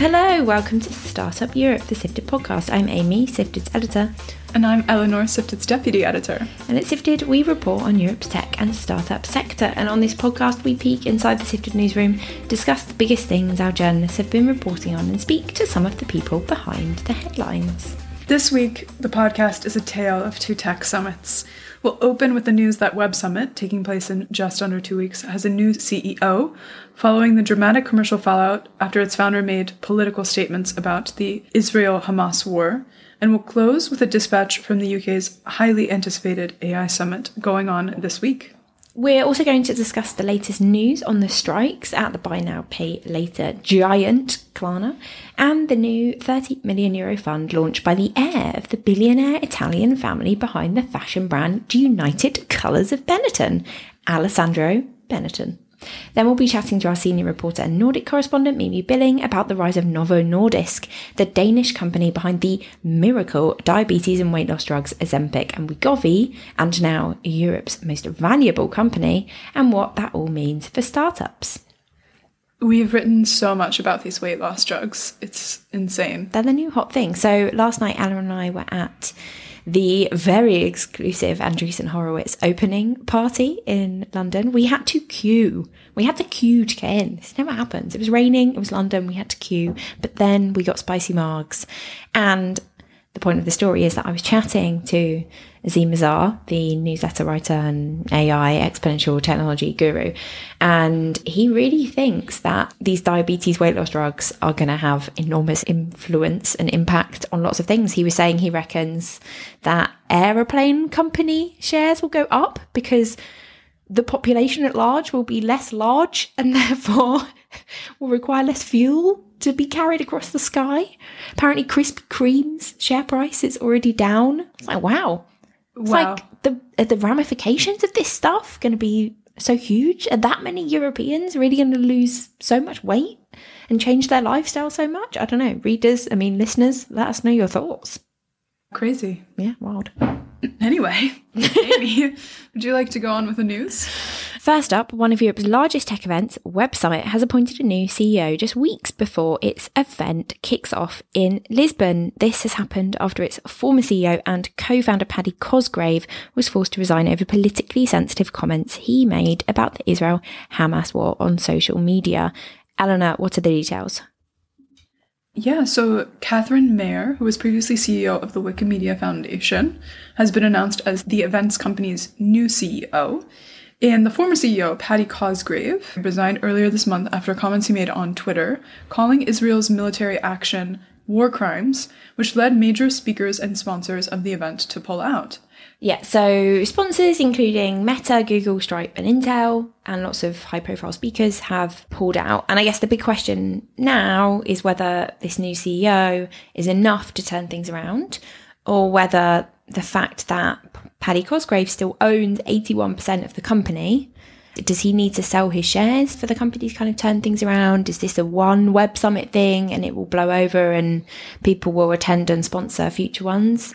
Hello, welcome to Startup Europe, the Sifted podcast. I'm Amy, Sifted's editor. And I'm Eleanor, Sifted's deputy editor. And at Sifted, we report on Europe's tech and startup sector. And on this podcast, we peek inside the Sifted newsroom, discuss the biggest things our journalists have been reporting on, and speak to some of the people behind the headlines. This week, the podcast is a tale of two tech summits. We'll open with the news that Web Summit, taking place in just under two weeks, has a new CEO following the dramatic commercial fallout after its founder made political statements about the Israel Hamas war. And we'll close with a dispatch from the UK's highly anticipated AI Summit going on this week. We're also going to discuss the latest news on the strikes at the buy now, pay later giant Klarna and the new 30 million euro fund launched by the heir of the billionaire Italian family behind the fashion brand United Colours of Benetton, Alessandro Benetton. Then we'll be chatting to our senior reporter and Nordic correspondent Mimi Billing about the rise of Novo Nordisk, the Danish company behind the miracle diabetes and weight loss drugs Ozempic and Wegovy, and now Europe's most valuable company, and what that all means for startups. We've written so much about these weight loss drugs. It's insane. They're the new hot thing. So last night, Ella and I were at the very exclusive Andreessen Horowitz opening party in London. We had to queue. We had to queue to get in. This never happens. It was raining. It was London. We had to queue. But then we got spicy margs. And the point of the story is that I was chatting to Azhar, the newsletter writer and AI exponential technology guru, and he really thinks that these diabetes weight loss drugs are going to have enormous influence and impact on lots of things. He was saying he reckons that aeroplane company shares will go up because the population at large will be less large and therefore will require less fuel to be carried across the sky. Apparently, Krispy Kreme's share price is already down. It's like, wow. It's Wow. like the are the ramifications of this stuff going to be so huge? Are that many Europeans really going to lose so much weight and change their lifestyle so much? I don't know. Readers, I mean, listeners, let us know your thoughts. Crazy. Yeah, wild. Anyway, Amy, would you like to go on with the news? First up, one of Europe's largest tech events, Web Summit, has appointed a new CEO just weeks before its event kicks off in Lisbon. This has happened after its former CEO and co founder Paddy Cosgrave was forced to resign over politically sensitive comments he made about the Israel Hamas war on social media. Eleanor, what are the details? Yeah, so Katherine Maher, who was previously CEO of the Wikimedia Foundation, has been announced as the events company's new CEO. And the former CEO, Paddy Cosgrave, resigned earlier this month after comments he made on Twitter calling Israel's military action war crimes, which led major speakers and sponsors of the event to pull out. Yeah, so sponsors including Meta, Google, Stripe, and Intel, and lots of high profile speakers have pulled out. And I guess the big question now is whether this new CEO is enough to turn things around, or whether the fact that Paddy Cosgrave still owns 81% of the company. Does he need to sell his shares for the company to kind of turn things around? Is this a one web summit thing and it will blow over and people will attend and sponsor future ones?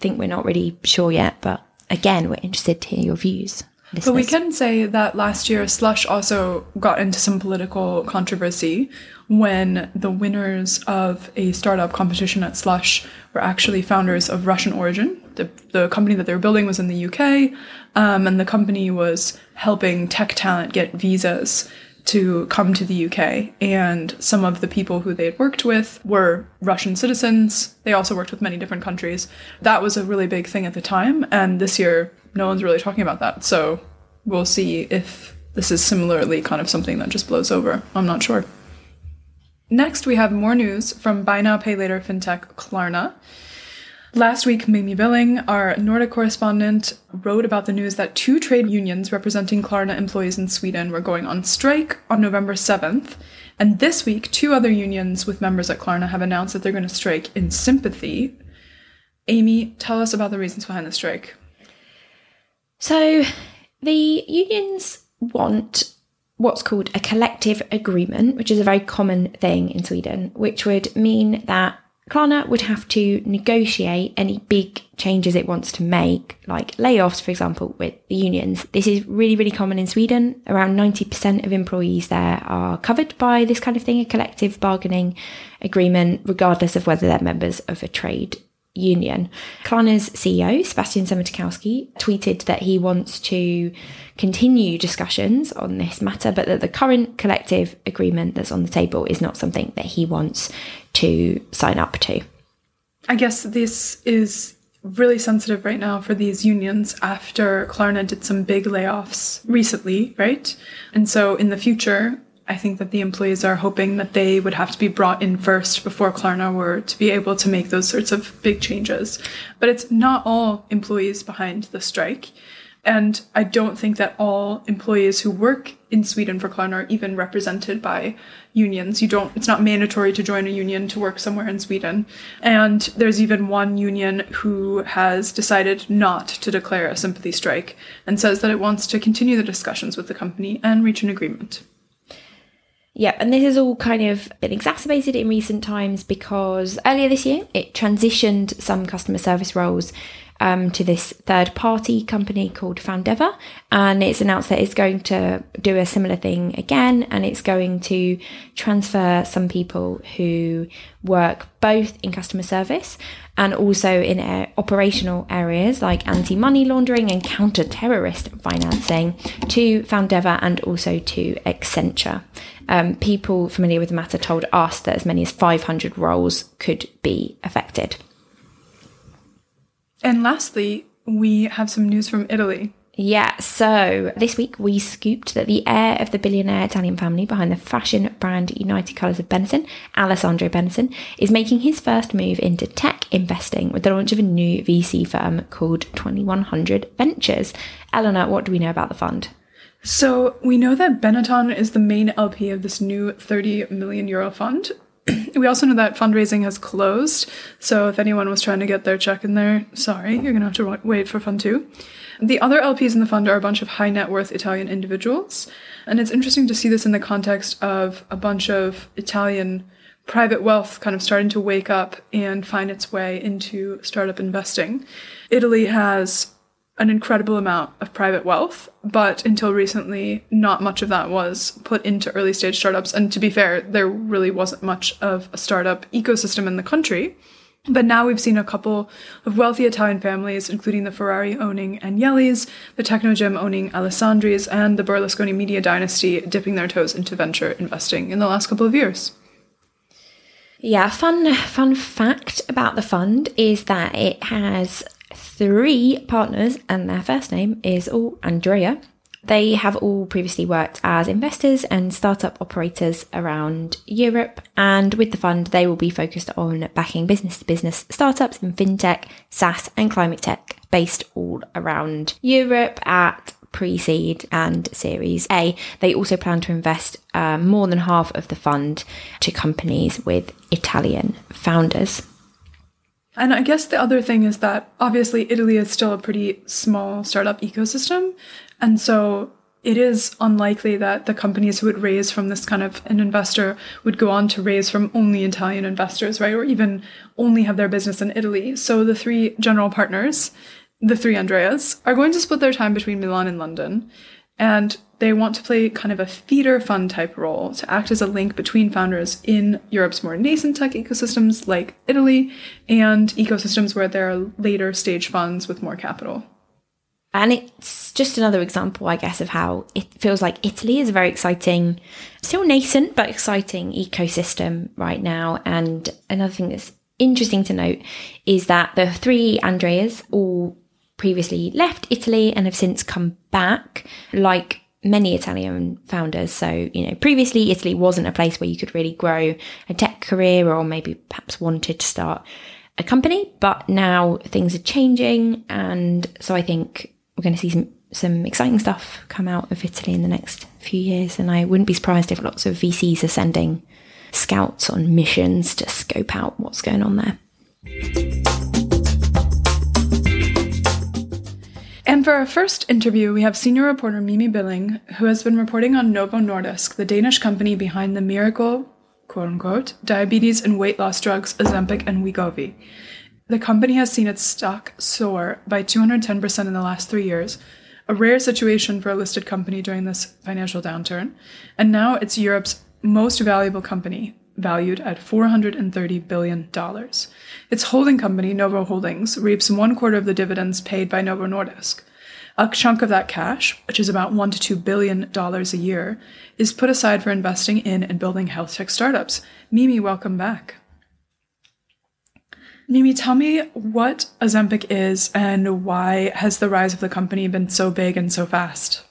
Think we're not really sure yet, but again, we're interested to hear your views. But we can say that last year Slush also got into some political controversy when the winners of a startup competition at Slush were actually founders of Russian origin. The, the company that they were building was in the UK, um, and the company was helping tech talent get visas to come to the UK. And some of the people who they had worked with were Russian citizens. They also worked with many different countries. That was a really big thing at the time. And this year, no one's really talking about that. So we'll see if this is similarly kind of something that just blows over. I'm not sure. Next, we have more news from Buy Now Pay Later fintech Klarna. Last week, Mimi Billing, our Nordic correspondent, wrote about the news that two trade unions representing Klarna employees in Sweden were going on strike on November 7th. And this week, two other unions with members at Klarna have announced that they're going to strike in sympathy. Amy, tell us about the reasons behind the strike. So the unions want what's called a collective agreement, which is a very common thing in Sweden, which would mean that Klarna would have to negotiate any big changes it wants to make, like layoffs, for example, with the unions. This is really, really common in Sweden. Around 90% of employees there are covered by this kind of thing, a collective bargaining agreement, regardless of whether they're members of a trade union. Klarna's CEO, Sebastian Siemiatkowski, tweeted that he wants to continue discussions on this matter, but that the current collective agreement that's on the table is not something that he wants to sign up to. I guess this is really sensitive right now for these unions after Klarna did some big layoffs recently, right? And so in the future, I think that the employees are hoping that they would have to be brought in first before Klarna were to be able to make those sorts of big changes. But it's not all employees behind the strike. And I don't think that all employees who work in Sweden for Klarna are even represented by unions. You don't, it's not mandatory to join a union to work somewhere in Sweden. And there's even one union who has decided not to declare a sympathy strike and says that it wants to continue the discussions with the company and reach an agreement. Yep, and this has all kind of been exacerbated in recent times because earlier this year it transitioned some customer service roles um, to this third party company called Foundever. And it's announced that it's going to do a similar thing again and it's going to transfer some people who work both in customer service and also in uh, operational areas like anti money laundering and counter terrorist financing to Foundever and also to Accenture. Um, people familiar with the matter told us that as many as 500 roles could be affected. And lastly, we have some news from Italy. Yeah, so this week we scooped that the heir of the billionaire Italian family behind the fashion brand United Colours of Benetton, Alessandro Benetton, is making his first move into tech investing with the launch of a new VC firm called 2100 Ventures. Eleanor, what do we know about the fund? So we know that Benetton is the main LP of this new 30 million euro fund. we also know that fundraising has closed. So if anyone was trying to get their check in there, sorry, you're going to have to wait for fund two. The other LPs in the fund are a bunch of high net worth Italian individuals. And it's interesting to see this in the context of a bunch of Italian private wealth kind of starting to wake up and find its way into startup investing. Italy has an incredible amount of private wealth, but until recently, not much of that was put into early stage startups. And to be fair, there really wasn't much of a startup ecosystem in the country. But now we've seen a couple of wealthy Italian families, including the Ferrari owning Agnelli's, the Technogym owning Alessandri's, and the Berlusconi media dynasty dipping their toes into venture investing in the last couple of years. Yeah, fun fun fact about the fund is that it has three partners, and their first name is all Andrea. They have all previously worked as investors and startup operators around Europe, and with the fund, they will be focused on backing business to business startups in fintech, SaaS, and climate tech based all around Europe at pre seed and Series A. They also plan to invest uh, more than half of the fund to companies with Italian founders. And I guess the other thing is that obviously Italy is still a pretty small startup ecosystem. And so it is unlikely that the companies who would raise from this kind of an investor would go on to raise from only Italian investors, right? Or even only have their business in Italy. So the three general partners, the three Andreas, are going to split their time between Milan and London. And they want to play kind of a feeder fund type role to act as a link between founders in Europe's more nascent tech ecosystems like Italy and ecosystems where there are later stage funds with more capital. And it's just another example, I guess, of how it feels like Italy is a very exciting, still nascent, but exciting ecosystem right now. And another thing that's interesting to note is that the three Andreas all previously left Italy and have since come back, like many Italian founders. So, you know, previously Italy wasn't a place where you could really grow a tech career or maybe perhaps wanted to start a company, but now things are changing. And so I think we're going to see some, some exciting stuff come out of Italy in the next few years. And I wouldn't be surprised if lots of VCs are sending scouts on missions to scope out what's going on there. And for our first interview, we have senior reporter Mimi Billing, who has been reporting on Novo Nordisk, the Danish company behind the miracle quote unquote, diabetes and weight loss drugs Ozempic and Wegovy. The company has seen its stock soar by 210% in the last three years, a rare situation for a listed company during this financial downturn, and now it's Europe's most valuable company, valued at $430 billion. Its holding company, Novo Holdings, reaps one quarter of the dividends paid by Novo Nordisk. A chunk of that cash, which is about one to two billion dollars a year, is put aside for investing in and building health tech startups. Mimi, welcome back. Mimi, tell me what Ozempic is and why has the rise of the company been so big and so fast?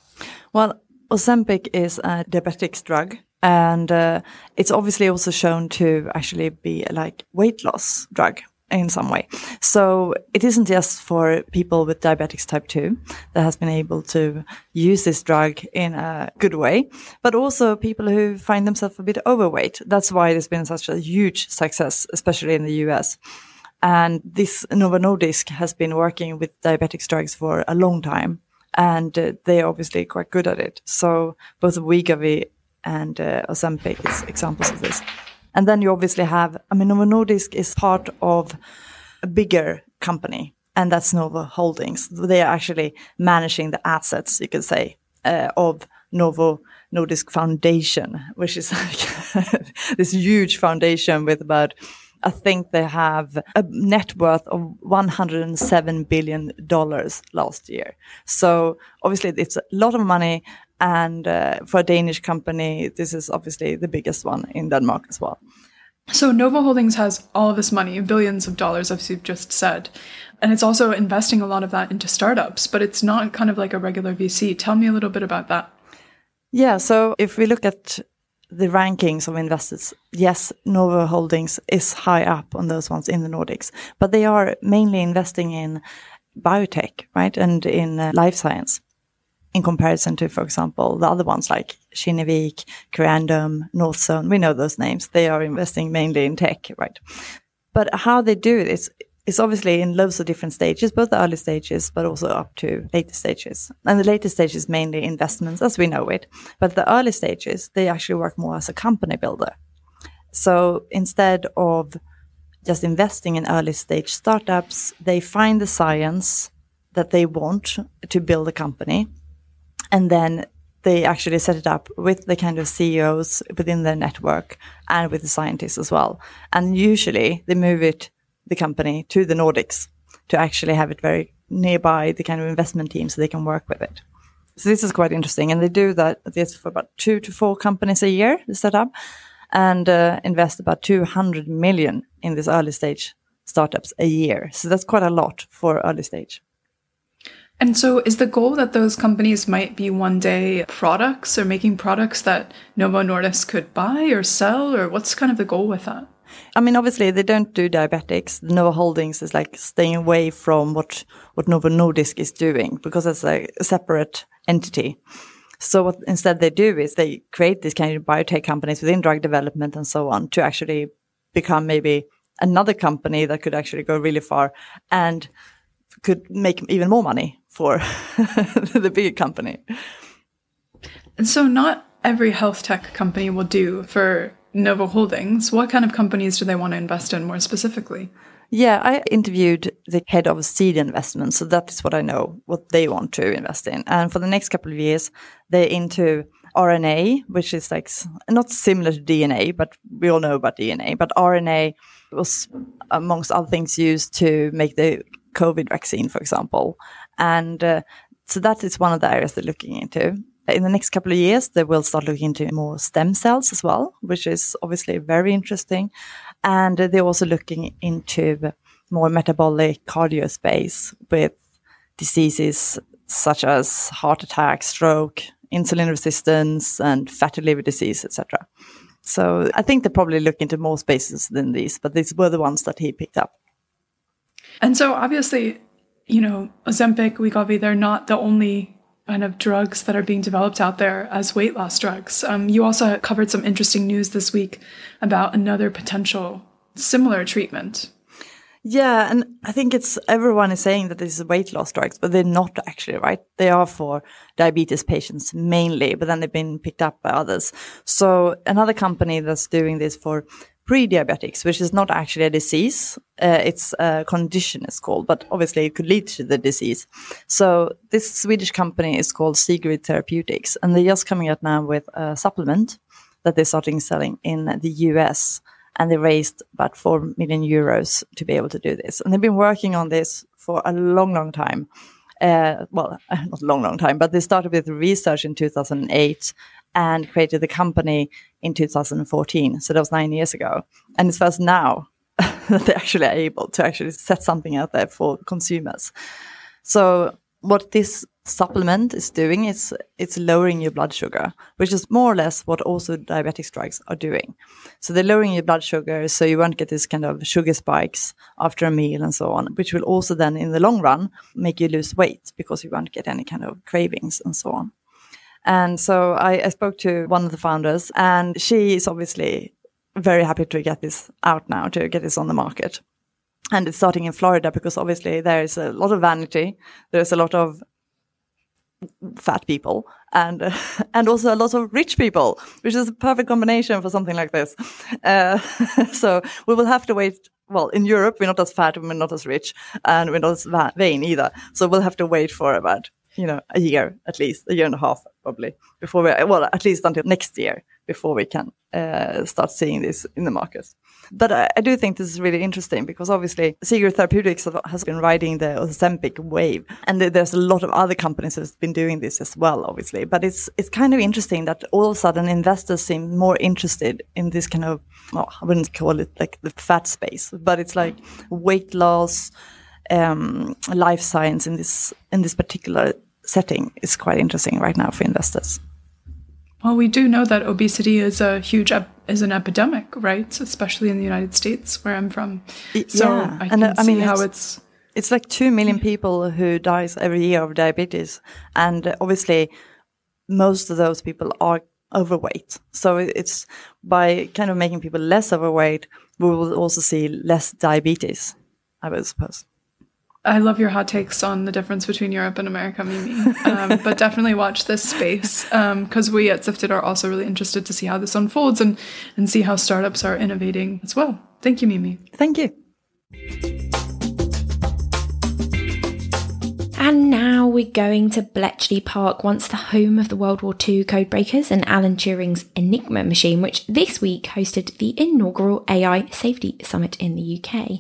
Well, Ozempic is a diabetics drug and uh, it's obviously also shown to actually be like weight loss drug in some way. So it isn't just for people with diabetics type 2 that has been able to use this drug in a good way, but also people who find themselves a bit overweight. That's why it has been such a huge success, especially in the US. And this Novo Nordisk has been working with diabetics drugs for a long time, and uh, they're obviously quite good at it. So both Wegovy and uh, is examples of this. And then you obviously have, I mean, Novo Nordisk is part of a bigger company, and that's Novo Holdings. They are actually managing the assets, you could say, uh, of Novo Nordisk Foundation, which is like this huge foundation with about, I think they have a net worth of $107 billion last year. So obviously it's a lot of money and uh, for a Danish company, this is obviously the biggest one in Denmark as well. So Novo Holdings has all of this money, billions of dollars, as you've just said. And it's also investing a lot of that into startups, but it's not kind of like a regular VC. Tell me a little bit about that. Yeah, so if we look at the rankings of investors, yes, Novo Holdings is high up on those ones in the Nordics, but they are mainly investing in biotech, right, and in uh, life science in comparison to, for example, the other ones like Kinnevik, Creandum, Northzone. We know those names. They are investing mainly in tech, right? But how they do it is, is obviously in loads of different stages, both the early stages, but also up to later stages. And the later stages mainly investments as we know it. But the early stages, they actually work more as a company builder. So instead of just investing in early stage startups, they find the science that they want to build a company and then they actually set it up with the kind of CEOs within their network and with the scientists as well. And usually they move it, the company, to the Nordics to actually have it very nearby the kind of investment team so they can work with it. So this is quite interesting. And they do that this for about two to four companies a year, set up and uh, invest about 200 million in this early stage startups a year. So that's quite a lot for early stage. And so, is the goal that those companies might be one day products or making products that Novo Nordisk could buy or sell, or what's kind of the goal with that? I mean, obviously, they don't do diabetics. Novo Holdings is like staying away from what, what Novo Nordisk is doing because it's a separate entity. So, what instead they do is they create these kind of biotech companies within drug development and so on to actually become maybe another company that could actually go really far and could make even more money for the bigger company. And so, not every health tech company will do for Novo Holdings. What kind of companies do they want to invest in more specifically? Yeah, I interviewed the head of seed investments, so that is what I know what they want to invest in. And for the next couple of years, they're into RNA, which is like not similar to DNA, but we all know about DNA. But RNA was, amongst other things, used to make the COVID vaccine, for example. And uh, so that is one of the areas they're looking into. In the next couple of years, they will start looking into more stem cells as well, which is obviously very interesting. And they're also looking into more metabolic cardio space with diseases such as heart attack, stroke, insulin resistance, and fatty liver disease, etc. So I think they probably look into more spaces than these, but these were the ones that he picked up. And so obviously, you know, Ozempic, Wegovy, they're not the only kind of drugs that are being developed out there as weight loss drugs. Um, you also covered some interesting news this week about another potential similar treatment. Yeah, and I think it's everyone is saying that this is weight loss drugs, but they're not actually, right? They are for diabetes patients mainly, but then they've been picked up by others. So another company that's doing this for pre-diabetics, which is not actually a disease, uh, it's a condition it's called, but obviously it could lead to the disease. So this Swedish company is called Sigrid Therapeutics, and they're just coming out now with a supplement that they're starting selling in the US and they raised about 4 million euros to be able to do this. And they've been working on this for a long, long time. Uh, well, not a long, long time, but they started with research in 2008 and created the company in 2014. So that was nine years ago. And it's first now that they're actually able to actually set something out there for consumers. So what this supplement is doing is it's lowering your blood sugar, which is more or less what also diabetic drugs are doing. So they're lowering your blood sugar so you won't get this kind of sugar spikes after a meal and so on, which will also then in the long run make you lose weight because you won't get any kind of cravings and so on. And so I, I spoke to one of the founders and she is obviously very happy to get this out now, to get this on the market and it's starting in Florida because obviously there is a lot of vanity, there's a lot of fat people and uh, and also a lot of rich people, which is a perfect combination for something like this. Uh, so we will have to wait. Well, in Europe, we're not as fat, and we're not as rich, and we're not as vain either. So we'll have to wait for about you know a year at least, a year and a half probably before we well at least until next year before we can uh, start seeing this in the market. But I, I, do think this is really interesting because obviously Sigrid Therapeutics has been riding the Ozempic wave, and there's a lot of other companies that's been doing this as well, obviously. But it's it's kind of interesting that all of a sudden investors seem more interested in this kind of well, I wouldn't call it like the fat space, but it's like weight loss, um, life science in this in this particular setting is quite interesting right now for investors. Well, we do know that obesity is a huge is an epidemic, right? Especially in the United States, where I'm from. So yeah. I can and, uh, I see mean, how it's, it's it's like two million people who dies every year of diabetes, and obviously, most of those people are overweight. So it's by kind of making people less overweight, we will also see less diabetes. I would suppose. I love your hot takes on the difference between Europe and America, Mimi. Um, but definitely watch this space because um, we at Sifted are also really interested to see how this unfolds and, and see how startups are innovating as well. Thank you, Mimi. Thank you. And now we're going to Bletchley Park, once the home of the World War II codebreakers and Alan Turing's Enigma machine, which this week hosted the inaugural AI Safety Summit in the UK.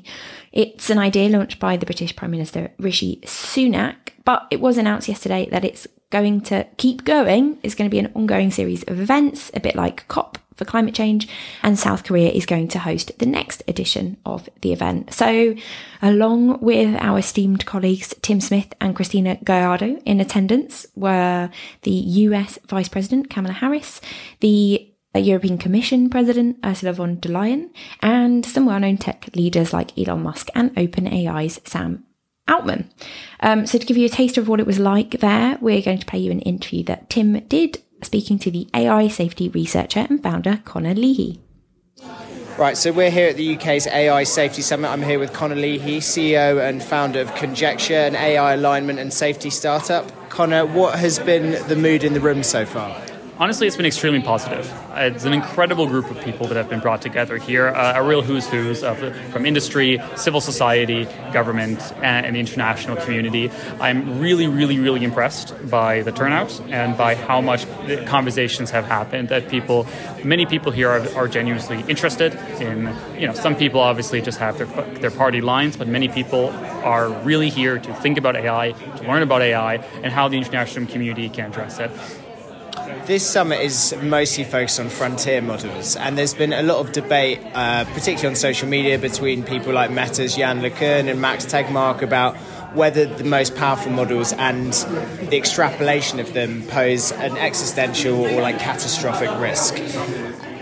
It's an idea launched by the British Prime Minister Rishi Sunak, but it was announced yesterday that it's going to keep going. It's going to be an ongoing series of events, a bit like COP for climate change, and South Korea is going to host the next edition of the event. So, along with our esteemed colleagues Tim Smith and Cristina Gallardo in attendance were the US Vice President Kamala Harris, the European Commission President Ursula von der Leyen, and some well known tech leaders like Elon Musk and OpenAI's Sam Altman. Um, so, to give you a taste of what it was like there, we're going to play you an interview that Tim did speaking to the AI safety researcher and founder Connor Leahy. Right, so we're here at the UK's AI Safety Summit. I'm here with Connor Leahy, CEO and founder of Conjecture, an AI alignment and safety startup. Connor, what has been the mood in the room so far? Honestly, it's been extremely positive. It's an incredible group of people that have been brought together here, uh, a real who's who's of, from industry, civil society, government, and, and, the international community. I'm really, really, really impressed by the turnout and by how much conversations have happened. That people, many people here are, are genuinely interested in. You know, some people obviously just have their their party lines, but many people are really here to think about AI, to learn about AI, and how the international community can address it. This summit is mostly focused on frontier models, and there's been a lot of debate, uh, particularly on social media, between people like Meta's Yann LeCun and Max Tegmark about whether the most powerful models and the extrapolation of them pose an existential or like catastrophic risk.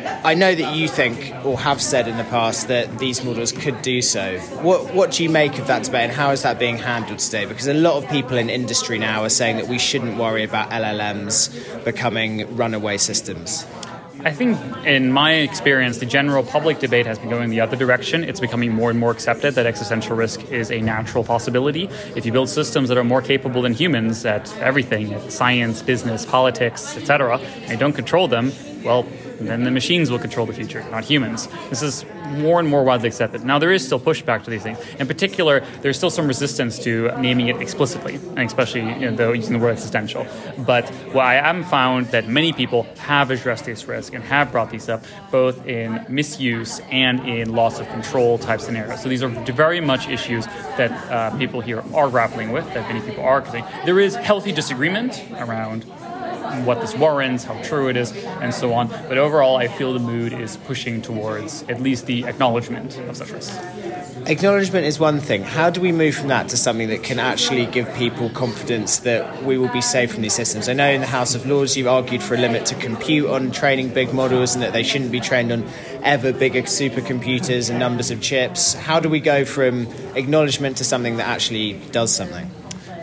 I know that you think or have said in the past that these models could do so. What what do you make of that debate and how is that being handled today? Because a lot of people in industry now are saying that we shouldn't worry about LLMs becoming runaway systems. I think, in my experience, the general public debate has been going the other direction. It's becoming more and more accepted that existential risk is a natural possibility. If you build systems that are more capable than humans at everything, at science, business, politics, etc., and don't control them, well, then the machines will control the future, not humans. This is more and more widely accepted. Now, there is still pushback to these things. In particular, there's still some resistance to naming it explicitly, and especially you know, using the word existential. But what I have found that many people have addressed this risk and have brought these up, both in misuse and in loss of control type scenarios. So these are very much issues that uh, people here are grappling with, that many people are. There is healthy disagreement around what this warrants, how true it is, and so on. But overall, I feel the mood is pushing towards at least the acknowledgement of such risks. Acknowledgement is one thing. How do we move from that to something that can actually give people confidence that we will be safe from these systems? I know in the House of Lords you've argued for a limit to compute on training big models and that they shouldn't be trained on ever bigger supercomputers and numbers of chips. How do we go from acknowledgement to something that actually does something?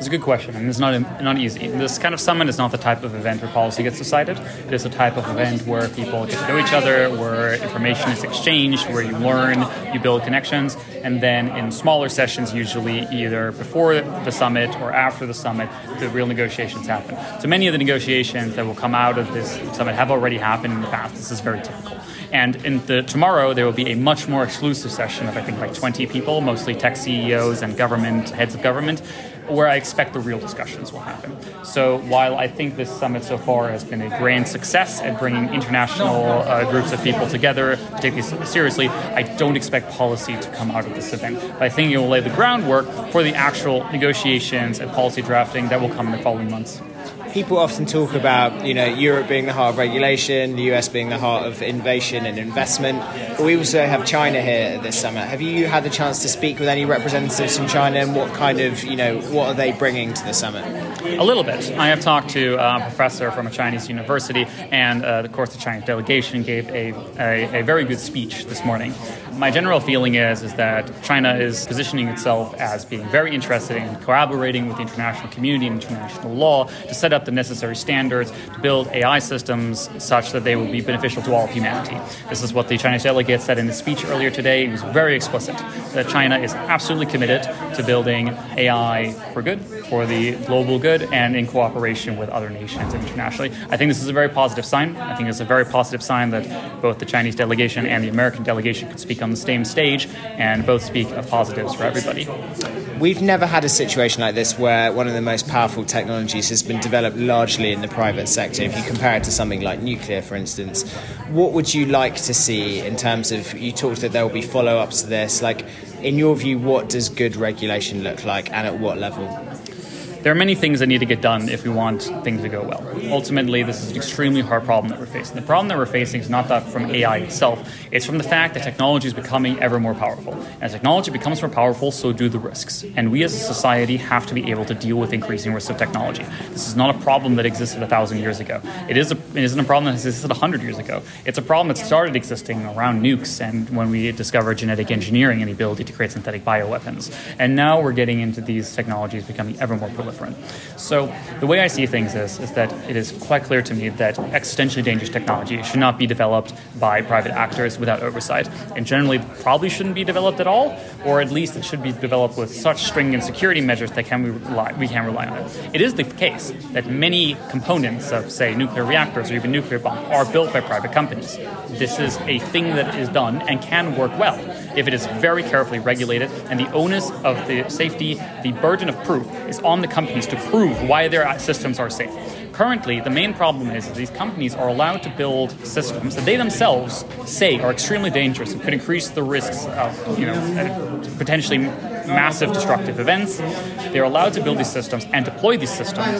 It's a good question, and it's not not easy. This kind of summit is not the type of event where policy gets decided. It is a type of event where people get to know each other, where information is exchanged, where you learn, you build connections, and then in smaller sessions, usually either before the summit or after the summit, the real negotiations happen. So many of the negotiations that will come out of this summit have already happened in the past. This is very typical. And in the tomorrow there will be a much more exclusive session of I think like 20 people, mostly tech CEOs and government heads of government, where I expect the real discussions will happen. So while I think this summit so far has been a grand success at bringing international uh, groups of people together, take these seriously, I don't expect policy to come out of this event. But I think it will lay the groundwork for the actual negotiations and policy drafting that will come in the following months people often talk about you know Europe being the heart of regulation, the US being the heart of innovation and investment. But we also have China here at this summit. Have you had the chance to speak with any representatives from China, and what kind of you know what are they bringing to the summit? A little bit. I have talked to a professor from a Chinese university, and uh, of course the Chinese delegation gave a, a, a very good speech this morning. My general feeling is is that China is positioning itself as being very interested in collaborating with the international community and international law to set up the necessary standards to build AI systems such that they will be beneficial to all of humanity. This is what the Chinese delegate said in his speech earlier today. He was very explicit that China is absolutely committed to building AI for good, for the global good, and in cooperation with other nations internationally. I think this is a very positive sign. I think it's a very positive sign that both the Chinese delegation and the American delegation could speak on the same stage and both speak of positives for everybody. We've never had a situation like this where one of the most powerful technologies has been developed largely in the private sector. If you compare it to something like nuclear, for instance, what would you like to see in terms of? You talked that there will be follow ups to this. Like, in your view, what does good regulation look like and at what level? There are many things that need to get done if we want things to go well. Ultimately, this is an extremely hard problem that we're facing. The problem that we're facing is not that from AI itself, it's from the fact that technology is becoming ever more powerful. As technology becomes more powerful, so do the risks. And we as a society have to be able to deal with increasing risks of technology. This is not a problem that existed a thousand years ago. It, is a, it isn't a problem that existed a hundred years ago. It's a problem that started existing around nukes and when we discovered genetic engineering and the ability to create synthetic bioweapons. And now we're getting into these technologies becoming ever more prolific different. So the way I see things is, is that it is quite clear to me that existentially dangerous technology should not be developed by private actors without oversight, and generally probably shouldn't be developed at all, or at least it should be developed with such stringent security measures that can we, rely, we can rely on it. It is the case that many components of, say, nuclear reactors or even nuclear bombs are built by private companies. This is a thing that is done and can work well if it is very carefully regulated, and the onus of the safety, the burden of proof is on the companies to prove why their systems are safe. Currently, the main problem is these companies are allowed to build systems that they themselves say are extremely dangerous and could increase the risks of, you know, uh, potentially massive destructive events. They're allowed to build these systems and deploy these systems,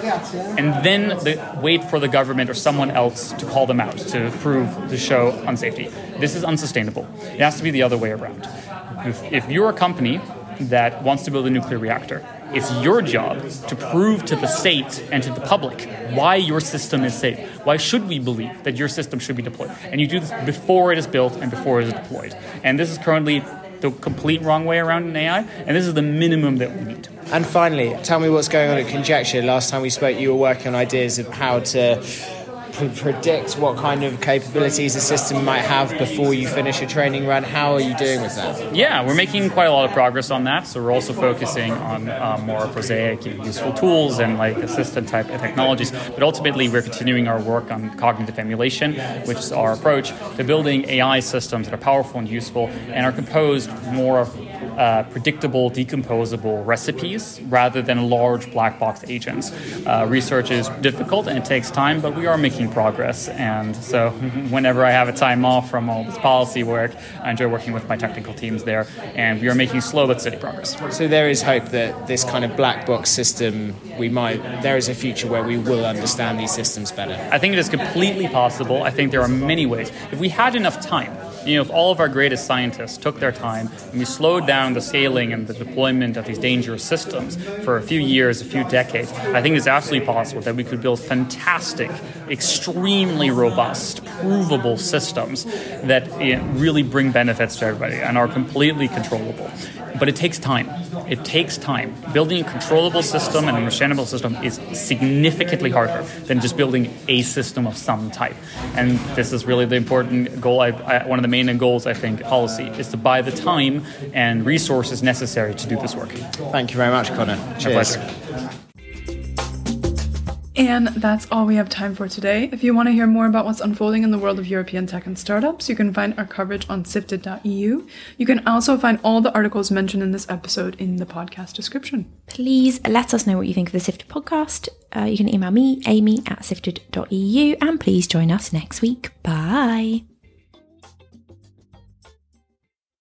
and then the, wait for the government or someone else to call them out to prove to show unsafety. This is unsustainable. It has to be the other way around. If, if you're a company that wants to build a nuclear reactor, it's your job to prove to the state and to the public why your system is safe. Why should we believe that your system should be deployed? And you do this before it is built and before it is deployed. And this is currently the complete wrong way around in AI, and this is the minimum that we need. And finally, tell me what's going on at Conjecture. Last time we spoke, you were working on ideas of how to predict what kind of capabilities a system might have before you finish a training run? How are you doing with that? Yeah, we're making quite a lot of progress on that. So we're also focusing on um, more prosaic, useful tools and like assistant type technologies. But ultimately, we're continuing our work on cognitive emulation, which is our approach to building AI systems that are powerful and useful and are composed more of uh, predictable, decomposable recipes rather than large black box agents. Uh, research is difficult and it takes time, but we are making progress. And so, whenever I have a time off from all this policy work, I enjoy working with my technical teams there, and we are making slow but steady progress. So there is hope that this kind of black box system, we might. There is a future where we will understand these systems better. I think it is completely possible. I think there are many ways. If we had enough time, you know, if all of our greatest scientists took their time and we slowed down the scaling and the deployment of these dangerous systems for a few years, a few decades, I think it's absolutely possible that we could build fantastic, extremely robust, provable systems that you know, really bring benefits to everybody and are completely controllable. But it takes time. It takes time. Building a controllable system and a understandable system is significantly harder than just building a system of some type. And this is really the important goal. I, I, one of the main goals, I think, policy is to buy the time and resources necessary to do this work. Thank you very much, Connor. Cheers. And that's all we have time for today. If you want to hear more about what's unfolding in the world of European tech and startups, you can find our coverage on sifted.eu. You can also find all the articles mentioned in this episode in the podcast description. Please let us know what you think of the Sifted podcast. Uh, you can email me, amy at sifted.eu, and please join us next week. Bye.